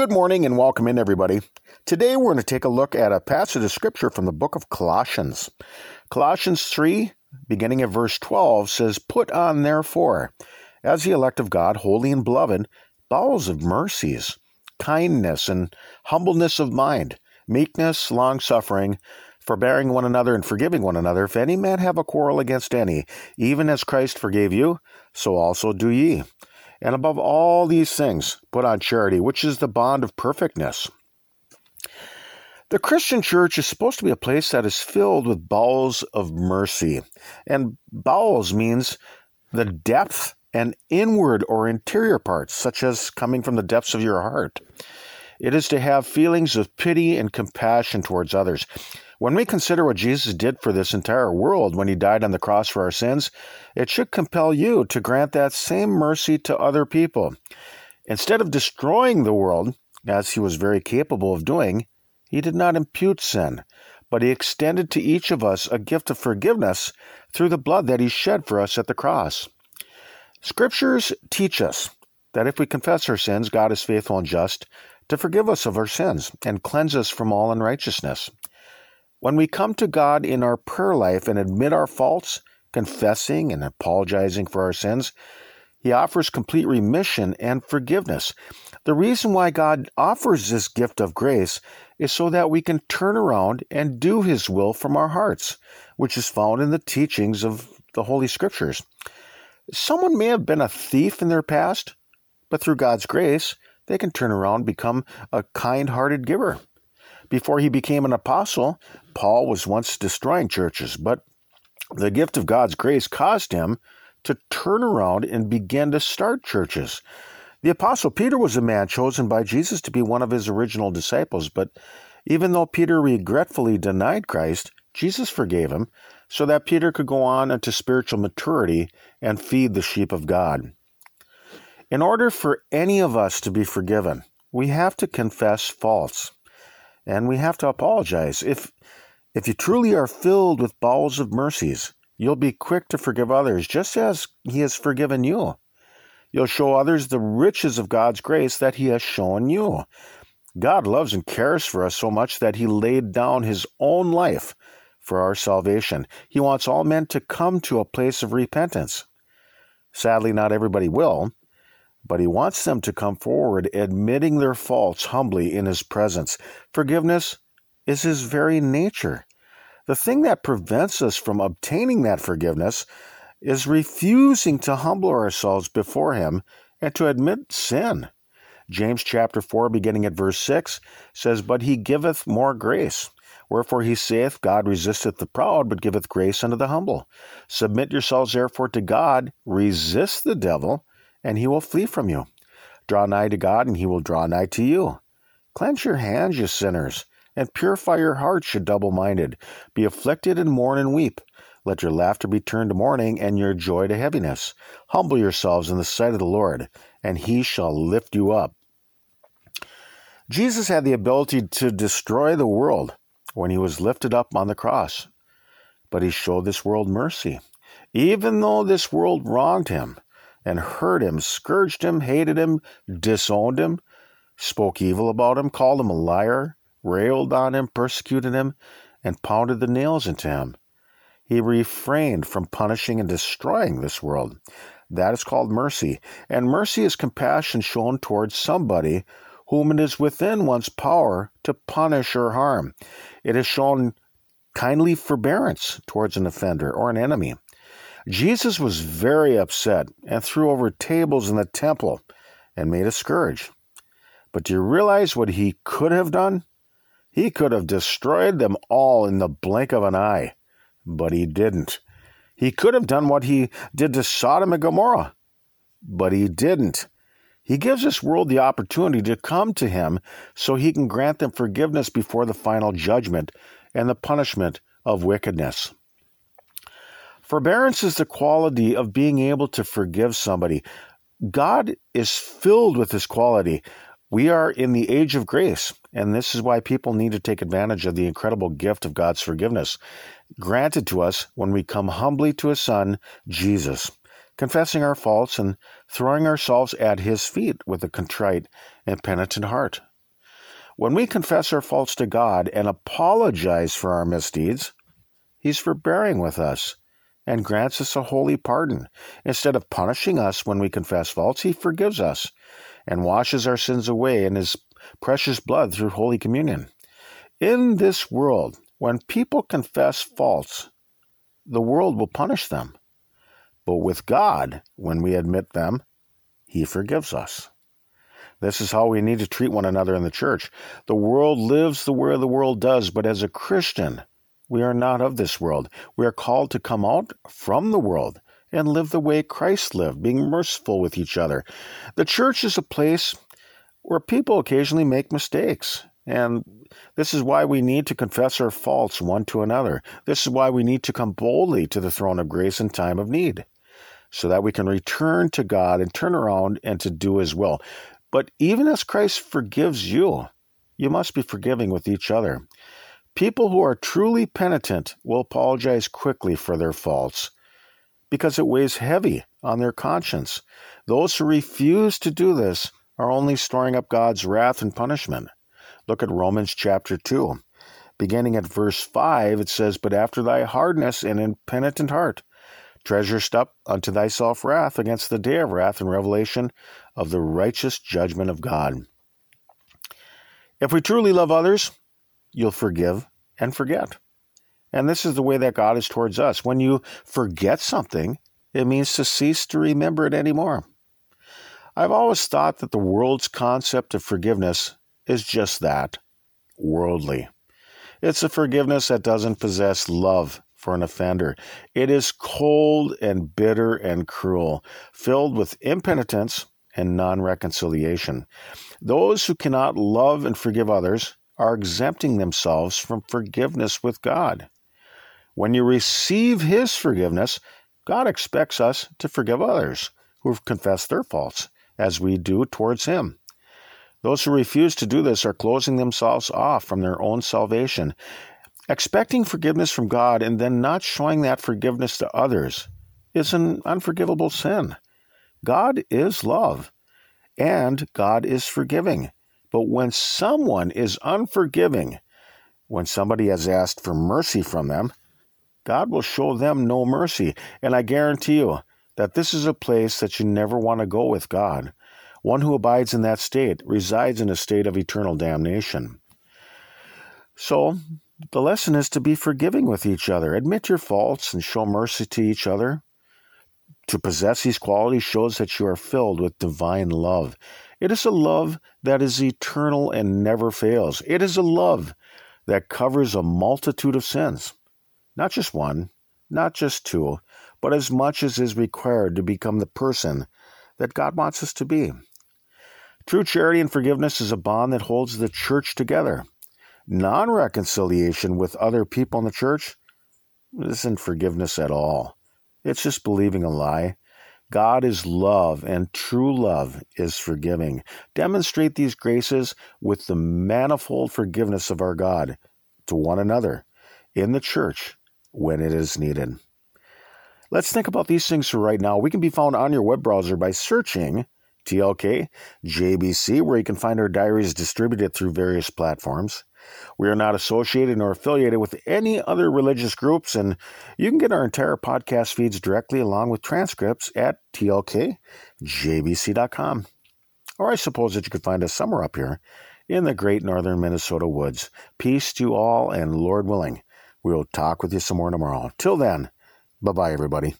Good morning and welcome in, everybody. Today we're going to take a look at a passage of scripture from the book of Colossians. Colossians 3, beginning at verse 12, says, Put on, therefore, as the elect of God, holy and beloved, bowels of mercies, kindness and humbleness of mind, meekness, long suffering, forbearing one another and forgiving one another. If any man have a quarrel against any, even as Christ forgave you, so also do ye. And above all these things, put on charity, which is the bond of perfectness. The Christian church is supposed to be a place that is filled with bowels of mercy. And bowels means the depth and inward or interior parts, such as coming from the depths of your heart. It is to have feelings of pity and compassion towards others. When we consider what Jesus did for this entire world when he died on the cross for our sins, it should compel you to grant that same mercy to other people. Instead of destroying the world, as he was very capable of doing, he did not impute sin, but he extended to each of us a gift of forgiveness through the blood that he shed for us at the cross. Scriptures teach us that if we confess our sins, God is faithful and just to forgive us of our sins and cleanse us from all unrighteousness. When we come to God in our prayer life and admit our faults, confessing and apologizing for our sins, He offers complete remission and forgiveness. The reason why God offers this gift of grace is so that we can turn around and do His will from our hearts, which is found in the teachings of the Holy Scriptures. Someone may have been a thief in their past, but through God's grace, they can turn around become a kind hearted giver. Before he became an apostle, Paul was once destroying churches, but the gift of God's grace caused him to turn around and begin to start churches. The apostle Peter was a man chosen by Jesus to be one of his original disciples, but even though Peter regretfully denied Christ, Jesus forgave him so that Peter could go on into spiritual maturity and feed the sheep of God. In order for any of us to be forgiven, we have to confess faults and we have to apologize. If if you truly are filled with bowels of mercies, you'll be quick to forgive others, just as He has forgiven you. You'll show others the riches of God's grace that He has shown you. God loves and cares for us so much that He laid down His own life for our salvation. He wants all men to come to a place of repentance. Sadly, not everybody will, but he wants them to come forward admitting their faults humbly in his presence. Forgiveness is his very nature. The thing that prevents us from obtaining that forgiveness is refusing to humble ourselves before him and to admit sin. James chapter 4, beginning at verse 6, says, But he giveth more grace. Wherefore he saith, God resisteth the proud, but giveth grace unto the humble. Submit yourselves therefore to God, resist the devil, and he will flee from you. Draw nigh to God, and he will draw nigh to you. Cleanse your hands, you sinners, and purify your hearts, you double minded. Be afflicted and mourn and weep. Let your laughter be turned to mourning, and your joy to heaviness. Humble yourselves in the sight of the Lord, and he shall lift you up. Jesus had the ability to destroy the world when he was lifted up on the cross, but he showed this world mercy. Even though this world wronged him, and hurt him, scourged him, hated him, disowned him, spoke evil about him, called him a liar, railed on him, persecuted him, and pounded the nails into him. He refrained from punishing and destroying this world. That is called mercy. And mercy is compassion shown towards somebody whom it is within one's power to punish or harm. It is shown kindly forbearance towards an offender or an enemy. Jesus was very upset and threw over tables in the temple and made a scourge. But do you realize what he could have done? He could have destroyed them all in the blink of an eye, but he didn't. He could have done what he did to Sodom and Gomorrah, but he didn't. He gives this world the opportunity to come to him so he can grant them forgiveness before the final judgment and the punishment of wickedness. Forbearance is the quality of being able to forgive somebody. God is filled with this quality. We are in the age of grace, and this is why people need to take advantage of the incredible gift of God's forgiveness granted to us when we come humbly to His Son, Jesus, confessing our faults and throwing ourselves at His feet with a contrite and penitent heart. When we confess our faults to God and apologize for our misdeeds, He's forbearing with us and grants us a holy pardon. Instead of punishing us when we confess faults, He forgives us and washes our sins away in His precious blood through Holy Communion. In this world, when people confess faults, the world will punish them. But with God, when we admit them, He forgives us. This is how we need to treat one another in the church. The world lives the way the world does, but as a Christian, we are not of this world. We are called to come out from the world and live the way Christ lived, being merciful with each other. The church is a place where people occasionally make mistakes. And this is why we need to confess our faults one to another. This is why we need to come boldly to the throne of grace in time of need, so that we can return to God and turn around and to do His will. But even as Christ forgives you, you must be forgiving with each other. People who are truly penitent will apologize quickly for their faults because it weighs heavy on their conscience. Those who refuse to do this are only storing up God's wrath and punishment. Look at Romans chapter 2. Beginning at verse 5, it says, But after thy hardness and impenitent heart, treasurest up unto thyself wrath against the day of wrath and revelation of the righteous judgment of God. If we truly love others, you'll forgive and forget. And this is the way that God is towards us. When you forget something, it means to cease to remember it anymore. I've always thought that the world's concept of forgiveness is just that worldly. It's a forgiveness that doesn't possess love for an offender. It is cold and bitter and cruel, filled with impenitence and non reconciliation. Those who cannot love and forgive others are exempting themselves from forgiveness with God. When you receive His forgiveness, God expects us to forgive others who have confessed their faults, as we do towards Him. Those who refuse to do this are closing themselves off from their own salvation. Expecting forgiveness from God and then not showing that forgiveness to others is an unforgivable sin. God is love, and God is forgiving. But when someone is unforgiving, when somebody has asked for mercy from them, God will show them no mercy. And I guarantee you that this is a place that you never want to go with God. One who abides in that state resides in a state of eternal damnation. So, the lesson is to be forgiving with each other. Admit your faults and show mercy to each other. To possess these qualities shows that you are filled with divine love. It is a love that is eternal and never fails. It is a love that covers a multitude of sins. Not just one, not just two, but as much as is required to become the person that God wants us to be. True charity and forgiveness is a bond that holds the church together. Non reconciliation with other people in the church isn't forgiveness at all. It's just believing a lie God is love, and true love is forgiving. Demonstrate these graces with the manifold forgiveness of our God to one another in the church when it is needed. Let's think about these things for right now. We can be found on your web browser by searching TLK JBC, where you can find our diaries distributed through various platforms. We are not associated nor affiliated with any other religious groups, and you can get our entire podcast feeds directly along with transcripts at tlkjbc.com. Or I suppose that you could find us somewhere up here in the great northern Minnesota woods. Peace to you all, and Lord willing, we'll talk with you some more tomorrow. Till then, bye bye, everybody.